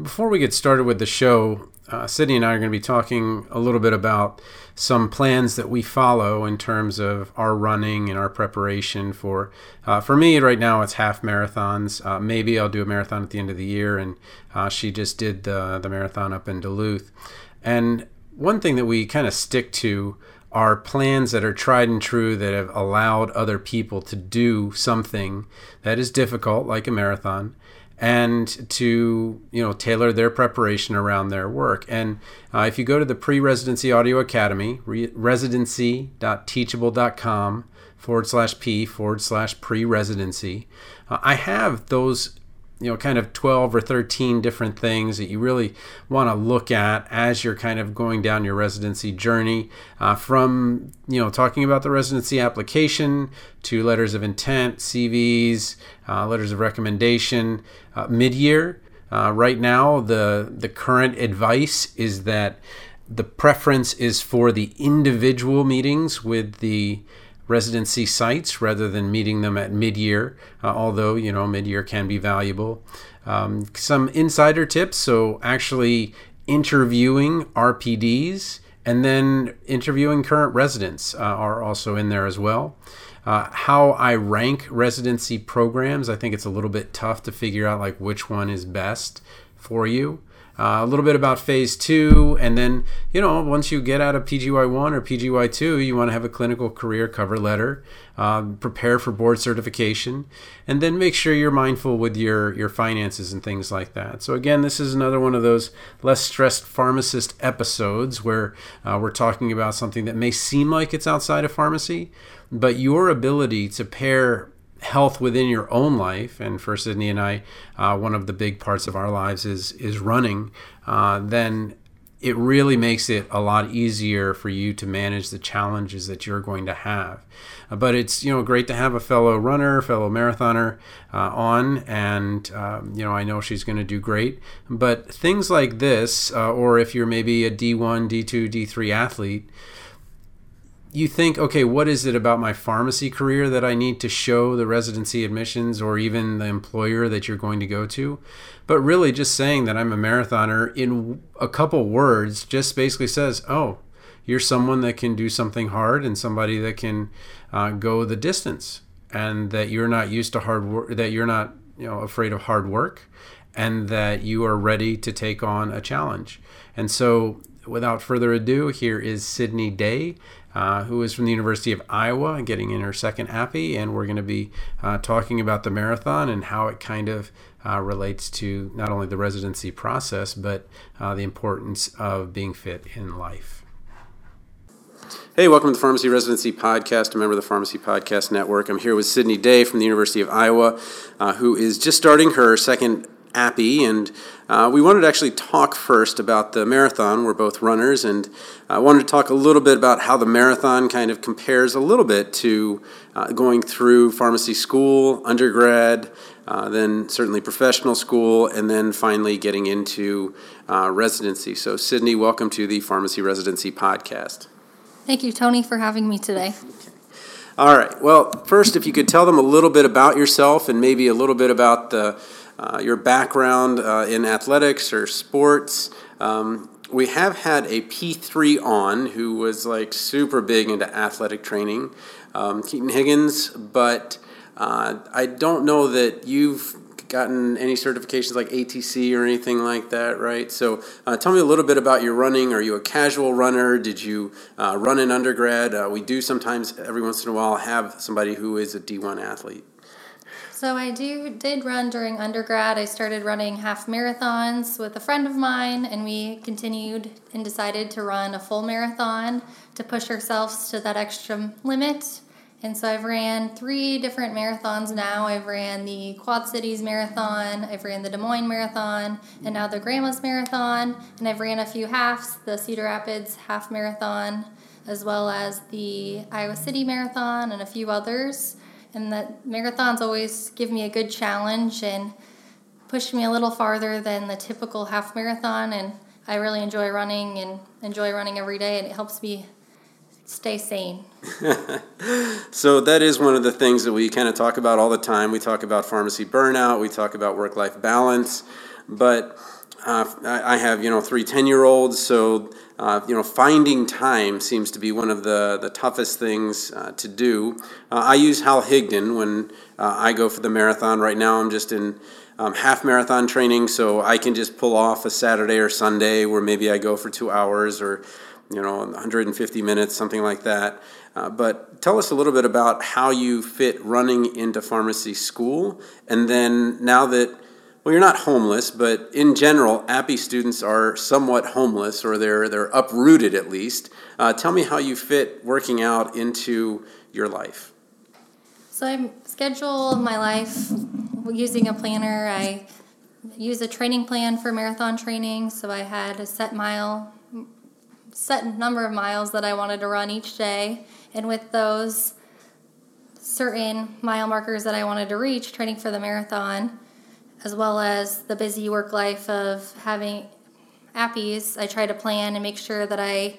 Before we get started with the show, uh, Sydney and I are going to be talking a little bit about some plans that we follow in terms of our running and our preparation for. Uh, for me, right now, it's half marathons. Uh, maybe I'll do a marathon at the end of the year, and uh, she just did the the marathon up in Duluth. And one thing that we kind of stick to are plans that are tried and true that have allowed other people to do something that is difficult, like a marathon and to you know tailor their preparation around their work. And uh, if you go to the pre-residency audio academy, re- residency.teachable.com forward slash p forward slash pre-residency, uh, I have those you know kind of 12 or 13 different things that you really want to look at as you're kind of going down your residency journey uh, from you know talking about the residency application to letters of intent cvs uh, letters of recommendation uh, mid-year. Uh, right now the the current advice is that the preference is for the individual meetings with the residency sites rather than meeting them at mid-year uh, although you know mid-year can be valuable. Um, some insider tips so actually interviewing rpds and then interviewing current residents uh, are also in there as well. Uh, how i rank residency programs i think it's a little bit tough to figure out like which one is best for you uh, a little bit about phase two, and then you know once you get out of PGY one or PGY two, you want to have a clinical career cover letter, uh, prepare for board certification, and then make sure you're mindful with your your finances and things like that. So again, this is another one of those less stressed pharmacist episodes where uh, we're talking about something that may seem like it's outside of pharmacy, but your ability to pair health within your own life, and for Sydney and I, uh, one of the big parts of our lives is is running. Uh, then it really makes it a lot easier for you to manage the challenges that you're going to have. But it's you know great to have a fellow runner, fellow marathoner uh, on, and um, you know I know she's going to do great. But things like this, uh, or if you're maybe a D1, D2, D3 athlete you think, okay, what is it about my pharmacy career that I need to show the residency admissions or even the employer that you're going to go to? But really, just saying that I'm a marathoner in a couple words just basically says, oh, you're someone that can do something hard and somebody that can uh, go the distance, and that you're not used to hard work, that you're not you know afraid of hard work, and that you are ready to take on a challenge. And so, without further ado, here is Sydney Day uh, who is from the University of Iowa, getting in her second APPE, and we're going to be uh, talking about the marathon and how it kind of uh, relates to not only the residency process, but uh, the importance of being fit in life. Hey, welcome to the Pharmacy Residency Podcast, a member of the Pharmacy Podcast Network. I'm here with Sydney Day from the University of Iowa, uh, who is just starting her second APPE, and uh, we wanted to actually talk first about the marathon. We're both runners, and I wanted to talk a little bit about how the marathon kind of compares a little bit to uh, going through pharmacy school, undergrad, uh, then certainly professional school, and then finally getting into uh, residency. So, Sydney, welcome to the Pharmacy Residency Podcast. Thank you, Tony, for having me today. All right. Well, first, if you could tell them a little bit about yourself and maybe a little bit about the uh, your background uh, in athletics or sports. Um, we have had a P3 on who was like super big into athletic training, um, Keaton Higgins, but uh, I don't know that you've gotten any certifications like ATC or anything like that, right? So uh, tell me a little bit about your running. Are you a casual runner? Did you uh, run in undergrad? Uh, we do sometimes, every once in a while, have somebody who is a D1 athlete. So I do did run during undergrad. I started running half marathons with a friend of mine, and we continued and decided to run a full marathon to push ourselves to that extra limit. And so I've ran three different marathons now. I've ran the Quad Cities Marathon, I've ran the Des Moines Marathon, and now the Grandma's Marathon. And I've ran a few halves, the Cedar Rapids Half Marathon, as well as the Iowa City Marathon, and a few others and that marathons always give me a good challenge and push me a little farther than the typical half marathon and I really enjoy running and enjoy running every day and it helps me stay sane. so that is one of the things that we kind of talk about all the time. We talk about pharmacy burnout, we talk about work-life balance, but uh, I have you know three 10 year olds, so uh, you know finding time seems to be one of the the toughest things uh, to do. Uh, I use Hal Higdon when uh, I go for the marathon. Right now, I'm just in um, half marathon training, so I can just pull off a Saturday or Sunday where maybe I go for two hours or you know 150 minutes, something like that. Uh, but tell us a little bit about how you fit running into pharmacy school, and then now that well, you're not homeless, but in general, Appy students are somewhat homeless, or they're they're uprooted at least. Uh, tell me how you fit working out into your life. So I schedule my life using a planner. I use a training plan for marathon training, so I had a set mile, set number of miles that I wanted to run each day, and with those certain mile markers that I wanted to reach, training for the marathon as well as the busy work life of having appies, I try to plan and make sure that I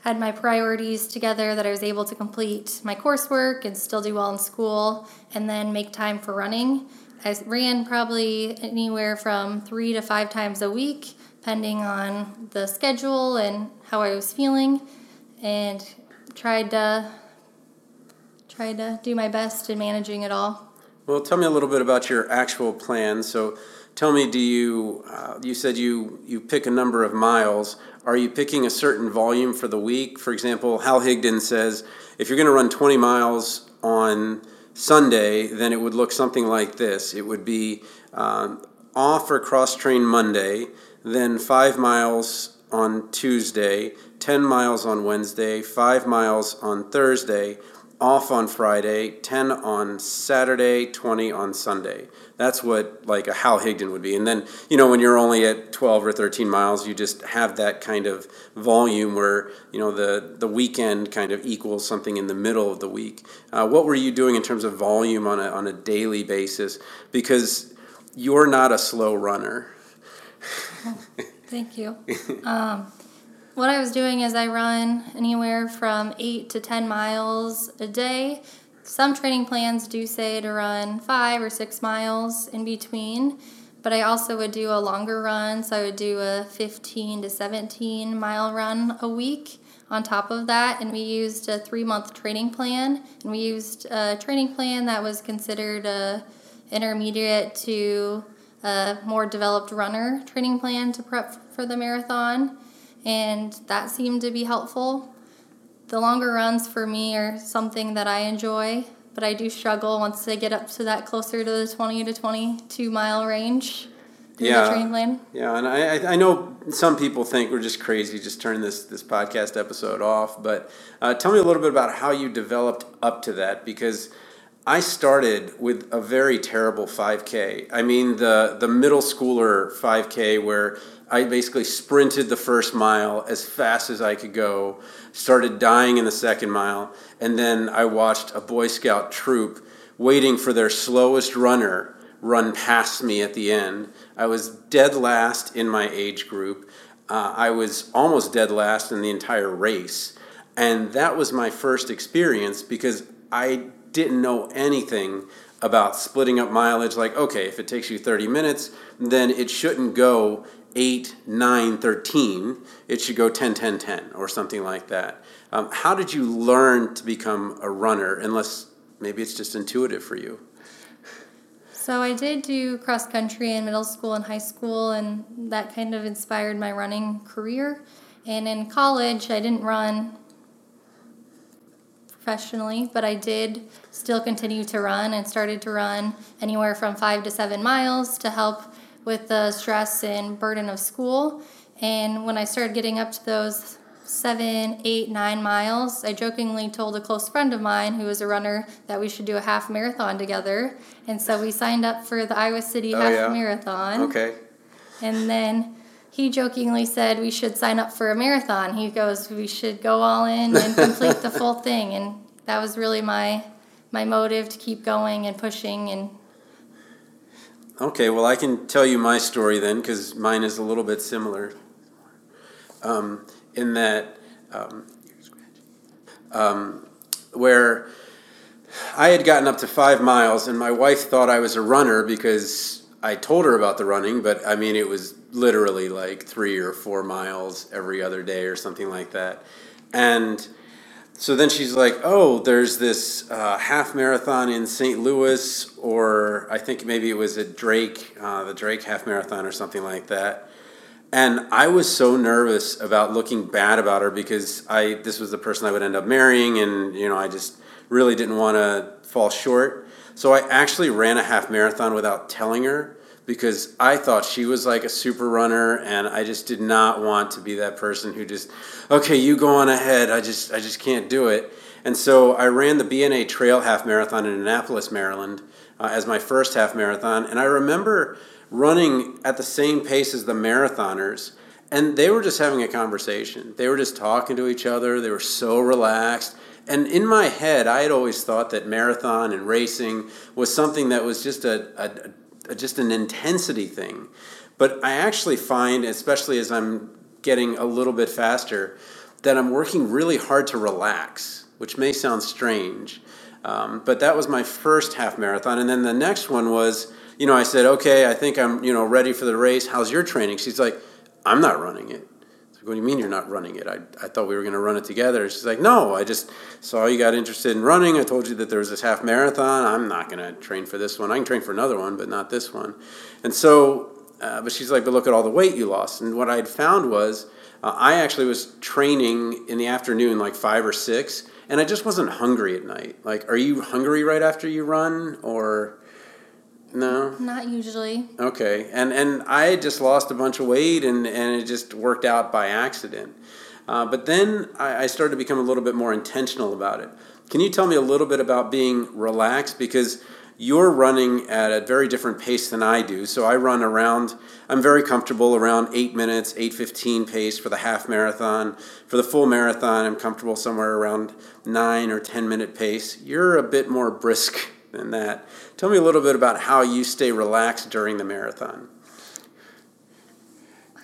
had my priorities together, that I was able to complete my coursework and still do well in school, and then make time for running. I ran probably anywhere from three to five times a week, depending on the schedule and how I was feeling, and tried to tried to do my best in managing it all. Well, tell me a little bit about your actual plan. So, tell me, do you uh, you said you you pick a number of miles? Are you picking a certain volume for the week? For example, Hal Higdon says if you're going to run 20 miles on Sunday, then it would look something like this. It would be um, off or cross train Monday, then five miles on Tuesday, 10 miles on Wednesday, five miles on Thursday, off on Friday, 10 on Saturday, 20 on Sunday. That's what like a Hal Higdon would be. And then, you know, when you're only at 12 or 13 miles, you just have that kind of volume where, you know, the, the weekend kind of equals something in the middle of the week. Uh, what were you doing in terms of volume on a, on a daily basis? Because you're not a slow runner. Thank you. Um, what I was doing is I run anywhere from 8 to 10 miles a day. Some training plans do say to run 5 or 6 miles in between, but I also would do a longer run, so I would do a 15 to 17 mile run a week on top of that. And we used a three month training plan. And we used a training plan that was considered a intermediate to a more developed runner training plan to prep for the marathon and that seemed to be helpful. The longer runs for me are something that I enjoy, but I do struggle once I get up to that closer to the 20 to 22 mile range. Yeah, yeah, and I, I know some people think we're just crazy just turn this this podcast episode off, but uh, tell me a little bit about how you developed up to that because I started with a very terrible 5K. I mean the the middle schooler 5K where I basically sprinted the first mile as fast as I could go, started dying in the second mile, and then I watched a Boy Scout troop waiting for their slowest runner run past me at the end. I was dead last in my age group. Uh, I was almost dead last in the entire race. And that was my first experience because I didn't know anything about splitting up mileage. Like, okay, if it takes you 30 minutes, then it shouldn't go 8, 9, 13. It should go 10, 10, 10 or something like that. Um, how did you learn to become a runner, unless maybe it's just intuitive for you? So I did do cross country in middle school and high school, and that kind of inspired my running career. And in college, I didn't run professionally, but I did still continue to run and started to run anywhere from five to seven miles to help with the stress and burden of school. And when I started getting up to those seven, eight, nine miles, I jokingly told a close friend of mine who was a runner that we should do a half marathon together. And so we signed up for the Iowa City oh, half yeah. marathon. Okay. And then he jokingly said we should sign up for a marathon. He goes, we should go all in and complete the full thing. And that was really my my motive to keep going and pushing and Okay, well, I can tell you my story then, because mine is a little bit similar. Um, in that, um, um, where I had gotten up to five miles, and my wife thought I was a runner because I told her about the running, but I mean, it was literally like three or four miles every other day or something like that. And so then she's like, oh, there's this uh, half marathon in St. Louis, or I think maybe it was at Drake, uh, the Drake half marathon or something like that. And I was so nervous about looking bad about her because I this was the person I would end up marrying, and you know I just really didn't want to fall short. So I actually ran a half marathon without telling her because I thought she was like a super runner and I just did not want to be that person who just okay, you go on ahead. I just I just can't do it. And so I ran the B&A Trail Half Marathon in Annapolis, Maryland, uh, as my first half marathon, and I remember running at the same pace as the marathoners and they were just having a conversation. They were just talking to each other. They were so relaxed. And in my head, I had always thought that marathon and racing was something that was just a, a, a just an intensity thing. But I actually find, especially as I'm getting a little bit faster, that I'm working really hard to relax, which may sound strange. Um, but that was my first half marathon. And then the next one was, you know, I said, okay, I think I'm, you know, ready for the race. How's your training? She's like, I'm not running it. What do you mean you're not running it? I, I thought we were going to run it together. She's like, no, I just saw you got interested in running. I told you that there was this half marathon. I'm not going to train for this one. I can train for another one, but not this one. And so, uh, but she's like, but look at all the weight you lost. And what I'd found was uh, I actually was training in the afternoon, like five or six, and I just wasn't hungry at night. Like, are you hungry right after you run or? No. Not usually. Okay, and and I just lost a bunch of weight, and and it just worked out by accident. Uh, but then I, I started to become a little bit more intentional about it. Can you tell me a little bit about being relaxed? Because you're running at a very different pace than I do. So I run around. I'm very comfortable around eight minutes, eight fifteen pace for the half marathon. For the full marathon, I'm comfortable somewhere around nine or ten minute pace. You're a bit more brisk than that. Tell me a little bit about how you stay relaxed during the marathon.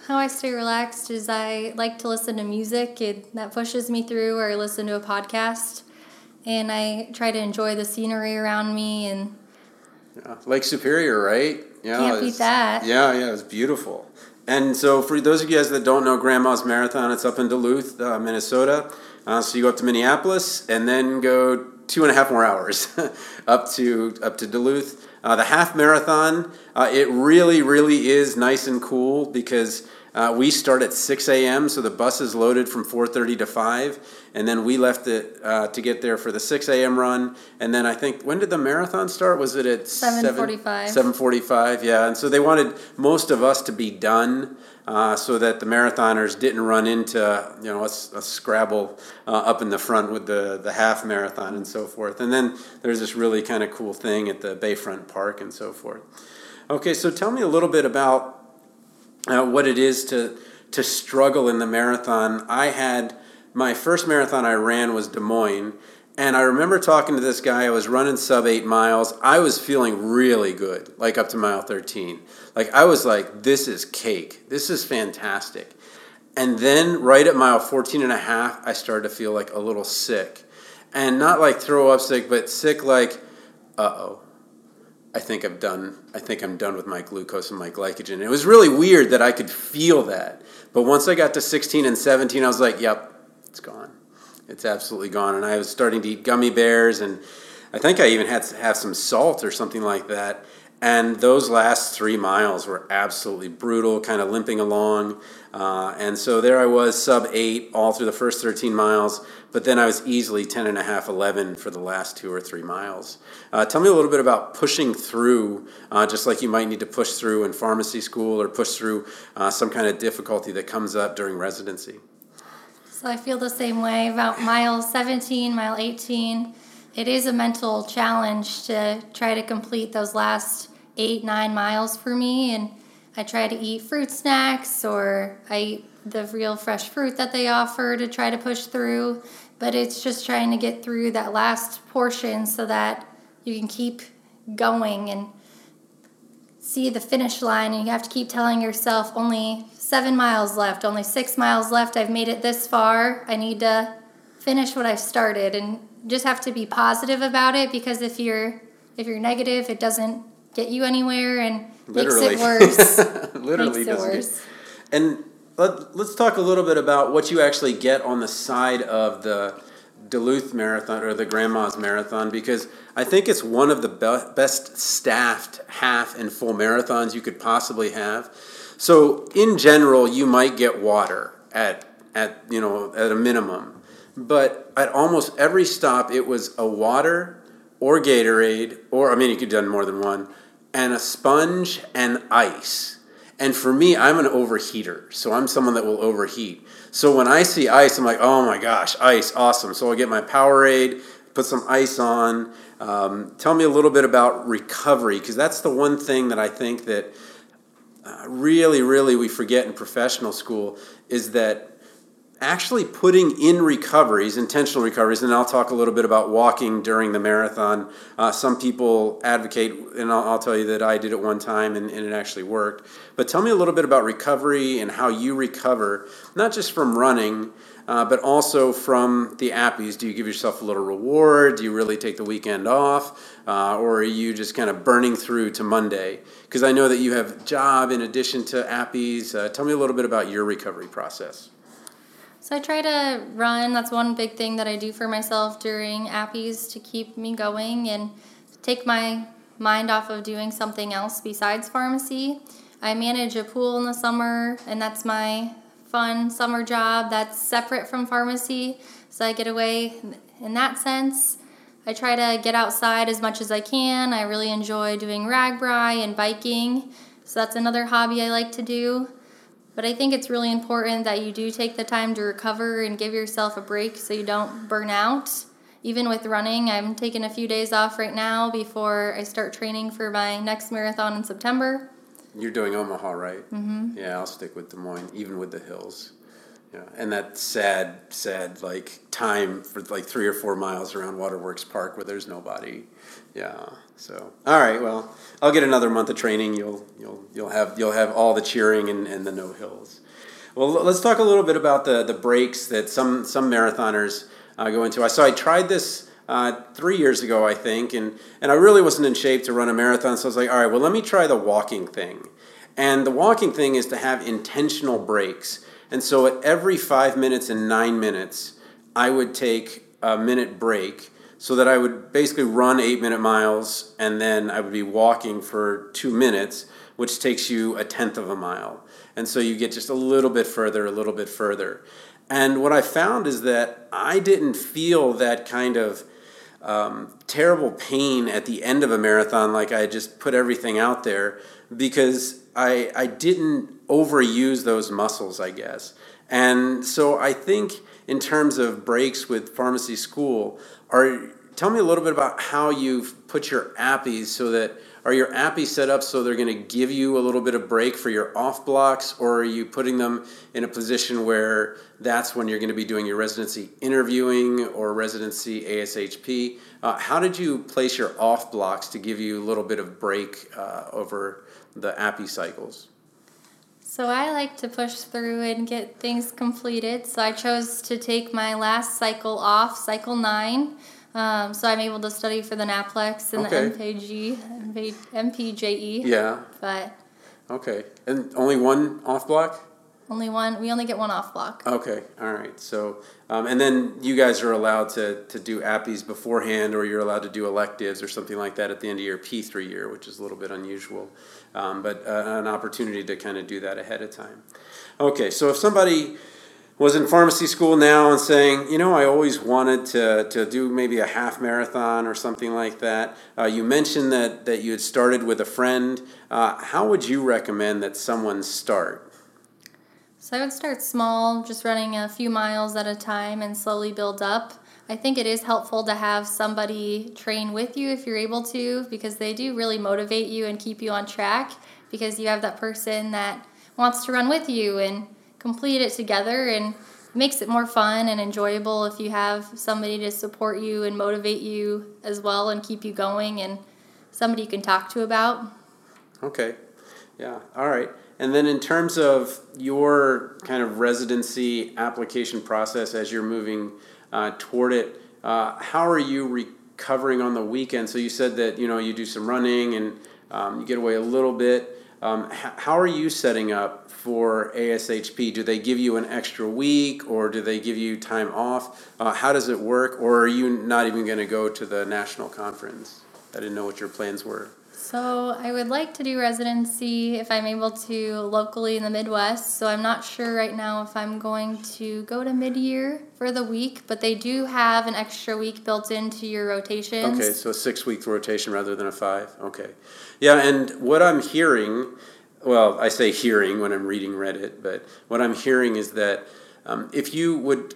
How I stay relaxed is I like to listen to music it, that pushes me through, or listen to a podcast, and I try to enjoy the scenery around me. And yeah. Lake Superior, right? Yeah, can't beat that. Yeah, yeah, it's beautiful. And so, for those of you guys that don't know Grandma's Marathon, it's up in Duluth, uh, Minnesota. Uh, so you go up to Minneapolis and then go two and a half more hours up to up to Duluth. Uh, the half marathon, uh, it really, really is nice and cool because uh, we start at 6 a.m. So the bus is loaded from 4:30 to 5, and then we left it uh, to get there for the 6 a.m. run. And then I think when did the marathon start? Was it at 7:45? 7:45, yeah. And so they wanted most of us to be done uh, so that the marathoners didn't run into you know a, a scrabble uh, up in the front with the the half marathon and so forth. And then there's this really kind of cool thing at the Bayfront Park and so forth. Okay, so tell me a little bit about uh, what it is to to struggle in the marathon. I had my first marathon I ran was Des Moines and I remember talking to this guy. I was running sub eight miles. I was feeling really good, like up to mile 13. Like, I was like, this is cake. This is fantastic. And then, right at mile 14 and a half, I started to feel like a little sick. And not like throw up sick, but sick like, uh oh. I think I've done. I think I'm done with my glucose and my glycogen. It was really weird that I could feel that, but once I got to 16 and 17, I was like, "Yep, it's gone." It's absolutely gone. And I was starting to eat gummy bears, and I think I even had to have some salt or something like that. And those last three miles were absolutely brutal, kind of limping along. Uh, and so there I was, sub eight, all through the first 13 miles. But then I was easily 10 and a half, 11 for the last two or three miles. Uh, tell me a little bit about pushing through, uh, just like you might need to push through in pharmacy school or push through uh, some kind of difficulty that comes up during residency. So I feel the same way about mile 17, mile 18. It is a mental challenge to try to complete those last eight, nine miles for me. And I try to eat fruit snacks or I eat the real fresh fruit that they offer to try to push through. But it's just trying to get through that last portion so that you can keep going and see the finish line. And you have to keep telling yourself only seven miles left, only six miles left. I've made it this far. I need to finish what I've started and just have to be positive about it because if you're if you're negative, it doesn't get you anywhere and Literally. makes it worse. Literally makes it get- worse. And let, let's talk a little bit about what you actually get on the side of the Duluth Marathon or the Grandma's Marathon because I think it's one of the be- best staffed half and full marathons you could possibly have. So in general, you might get water at at you know at a minimum, but at almost every stop, it was a water or Gatorade or I mean you could have done more than one, and a sponge and ice. And for me, I'm an overheater, so I'm someone that will overheat. So when I see ice, I'm like, oh my gosh, ice, awesome. So I get my Powerade, put some ice on. Um, tell me a little bit about recovery, because that's the one thing that I think that uh, really, really we forget in professional school is that actually putting in recoveries, intentional recoveries, and I'll talk a little bit about walking during the marathon. Uh, some people advocate, and I'll, I'll, tell you that I did it one time and, and, it actually worked. But tell me a little bit about recovery and how you recover, not just from running. Uh, but also from the appies, do you give yourself a little reward? Do you really take the weekend off? Uh, or are you just kind of burning through to Monday? Because I know that you have job in addition to appies. Uh, tell me a little bit about your recovery process. So I try to run. That's one big thing that I do for myself during appies to keep me going and take my mind off of doing something else besides pharmacy. I manage a pool in the summer, and that's my fun summer job that's separate from pharmacy. So I get away in that sense. I try to get outside as much as I can. I really enjoy doing RAGBRAI and biking. So that's another hobby I like to do. But I think it's really important that you do take the time to recover and give yourself a break so you don't burn out. Even with running, I'm taking a few days off right now before I start training for my next marathon in September. You're doing Omaha, right? Mm-hmm. Yeah, I'll stick with Des Moines, even with the hills. Yeah, and that sad, sad like time for like three or four miles around Waterworks Park where there's nobody. Yeah. So all right, well, I'll get another month of training. You'll you'll you'll have you'll have all the cheering and, and the no hills. Well, let's talk a little bit about the the breaks that some some marathoners uh, go into. I so I tried this uh, three years ago, I think, and and I really wasn't in shape to run a marathon. So I was like, all right, well, let me try the walking thing. And the walking thing is to have intentional breaks. And so at every five minutes and nine minutes, I would take a minute break so that I would basically run eight minute miles and then I would be walking for two minutes, which takes you a tenth of a mile. And so you get just a little bit further, a little bit further. And what I found is that I didn't feel that kind of um, terrible pain at the end of a marathon, like I just put everything out there, because I, I didn't overuse those muscles, I guess. And so I think in terms of breaks with pharmacy school, are tell me a little bit about how you've put your appies so that are your appies set up so they're going to give you a little bit of break for your off blocks or are you putting them in a position where that's when you're going to be doing your residency interviewing or residency ashp uh, how did you place your off blocks to give you a little bit of break uh, over the appy cycles so I like to push through and get things completed. So I chose to take my last cycle off, cycle nine. Um, so I'm able to study for the NAPLEX and Okay. the MPG, MPJE. yeah But okay and only one off block only one, we only get one off block. Okay, all right. So, um, and then you guys are allowed to, to do appies beforehand, or you're allowed to do electives or something like that at the end of your P3 year, which is a little bit unusual, um, but uh, an opportunity to kind of do that ahead of time. Okay, so if somebody was in pharmacy school now and saying, you know, I always wanted to, to do maybe a half marathon or something like that. Uh, you mentioned that, that you had started with a friend. Uh, how would you recommend that someone start? So I would start small, just running a few miles at a time and slowly build up. I think it is helpful to have somebody train with you if you're able to because they do really motivate you and keep you on track because you have that person that wants to run with you and complete it together and makes it more fun and enjoyable if you have somebody to support you and motivate you as well and keep you going and somebody you can talk to about. Okay. Yeah. All right. And then in terms of your kind of residency application process as you're moving uh, toward it, uh, how are you recovering on the weekend? So you said that you know you do some running and Um, you get away a little bit. Um, h- how are you setting up for ASHP? Do they give you an extra week or do they give you time off? Uh, how does it work? Or are you not even going to go to the national conference? I didn't know what your plans were. So I would like to do residency if I'm able to locally in the Midwest. So I'm not sure right now if I'm going to go to mid-year for the week, but they do have an extra week built into your rotations. Okay, so a six week rotation rather than a five. Okay. Yeah, and what I'm hearing, well, I say hearing when I'm reading Reddit, but what I'm hearing is that um, if you would,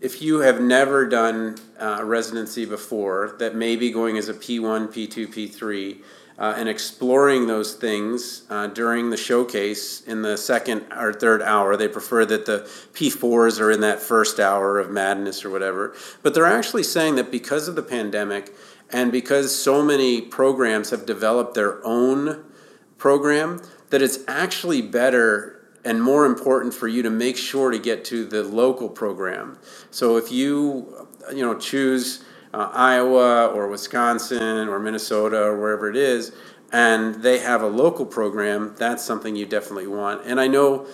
if you have never done uh, residency before, that maybe going as a P1, P2, P3, uh, and exploring those things uh, during the showcase in the second or third hour. They prefer that the P4s are in that first hour of madness or whatever. But they're actually saying that because of the pandemic and because so many programs have developed their own program, that it's actually better and more important for you to make sure to get to the local program. So if you, you know, choose uh, Iowa or Wisconsin or Minnesota or wherever it is, and they have a local program, that's something you definitely want. And I know,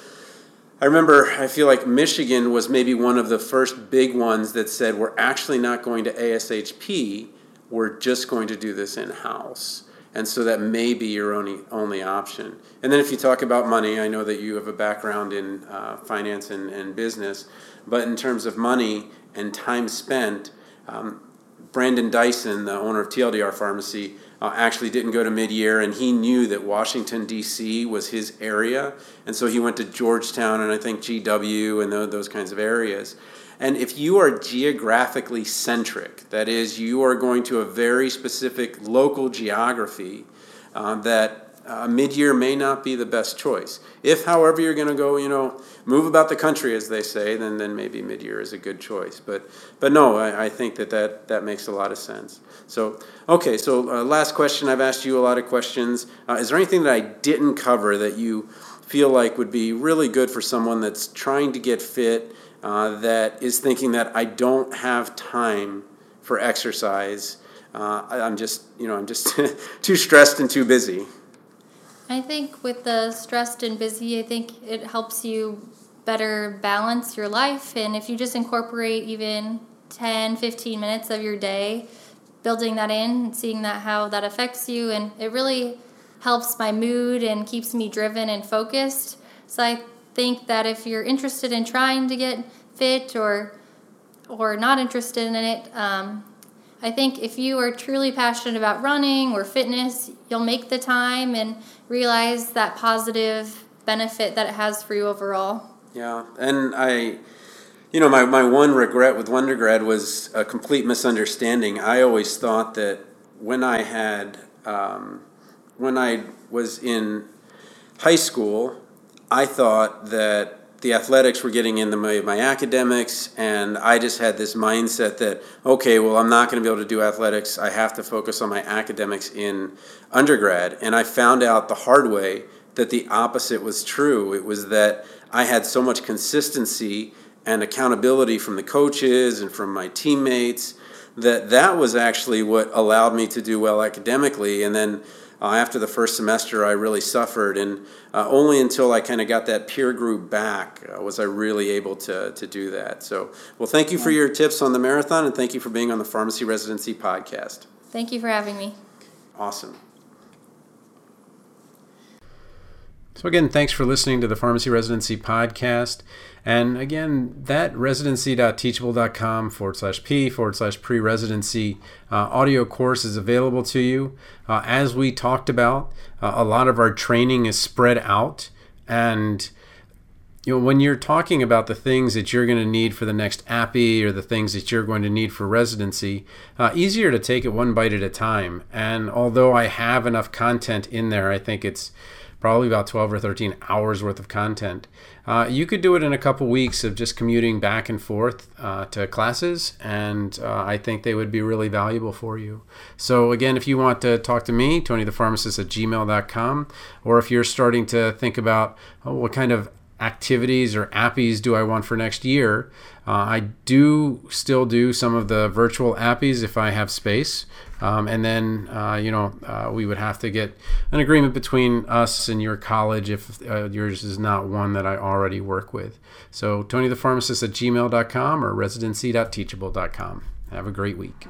I remember, I feel like Michigan was maybe one of the first big ones that said, we're actually not going to ASHP, we're just going to do this in house. And so that may be your only, only option. And then if you talk about money, I know that you have a background in uh, finance and, and business, but in terms of money and time spent, um, Brandon Dyson, the owner of TLDR Pharmacy, uh, actually didn't go to mid-year, and he knew that Washington D.C. was his area, and so he went to Georgetown and I think GW and those, those kinds of areas. And if you are geographically centric, that is, you are going to a very specific local geography, uh, that uh, mid-year may not be the best choice. If, however, you're going to go, you know, move about the country, as they say, then then maybe mid-year is a good choice. But but no, I, I think that, that that makes a lot of sense. So okay, so uh, last question. I've asked you a lot of questions. Uh, is there anything that I didn't cover that you feel like would be really good for someone that's trying to get fit, uh, that is thinking that I don't have time for exercise? Uh, I'm just, you know, I'm just too stressed and too busy. I think with the stressed and busy, I think it helps you better balance your life. And if you just incorporate even 10, 15 minutes of your day, building that in, seeing that how that affects you, and it really helps my mood and keeps me driven and focused. So I think that if you're interested in trying to get fit or or not interested in it, um, I think if you are truly passionate about running or fitness, you'll make the time and realize that positive benefit that it has for you overall. Yeah, and I, you know, my, my one regret with undergrad was a complete misunderstanding. I always thought that when I had, um, when I was in high school, I thought that the athletics were getting in the way of my academics, and I just had this mindset that, okay, well, I'm not going to be able to do athletics. I have to focus on my academics in undergrad. And I found out the hard way that the opposite was true. It was that I had so much consistency and accountability from the coaches and from my teammates that that was actually what allowed me to do well academically. And then uh, after the first semester, I really suffered, and uh, only until I kind of got that peer group back uh, was I really able to, to do that. So, well, thank you for your tips on the marathon, and thank you for being on the Pharmacy Residency Podcast. Thank you for having me. Awesome. So, again, thanks for listening to the Pharmacy Residency Podcast. And again, that residency.teachable.com forward slash P forward slash pre residency uh, audio course is available to you. Uh, as we talked about, uh, a lot of our training is spread out. And you know, when you're talking about the things that you're going to need for the next appy or the things that you're going to need for residency, uh, easier to take it one bite at a time. And although I have enough content in there, I think it's probably about 12 or 13 hours worth of content. Uh, you could do it in a couple weeks of just commuting back and forth uh, to classes, and uh, I think they would be really valuable for you. So, again, if you want to talk to me, Tony the Pharmacist at gmail.com, or if you're starting to think about oh, what kind of activities or appies do I want for next year, uh, I do still do some of the virtual appies if I have space. Um, and then, uh, you know, uh, we would have to get an agreement between us and your college if uh, yours is not one that I already work with. So, Tony the Pharmacist at gmail.com or residency.teachable.com. Have a great week.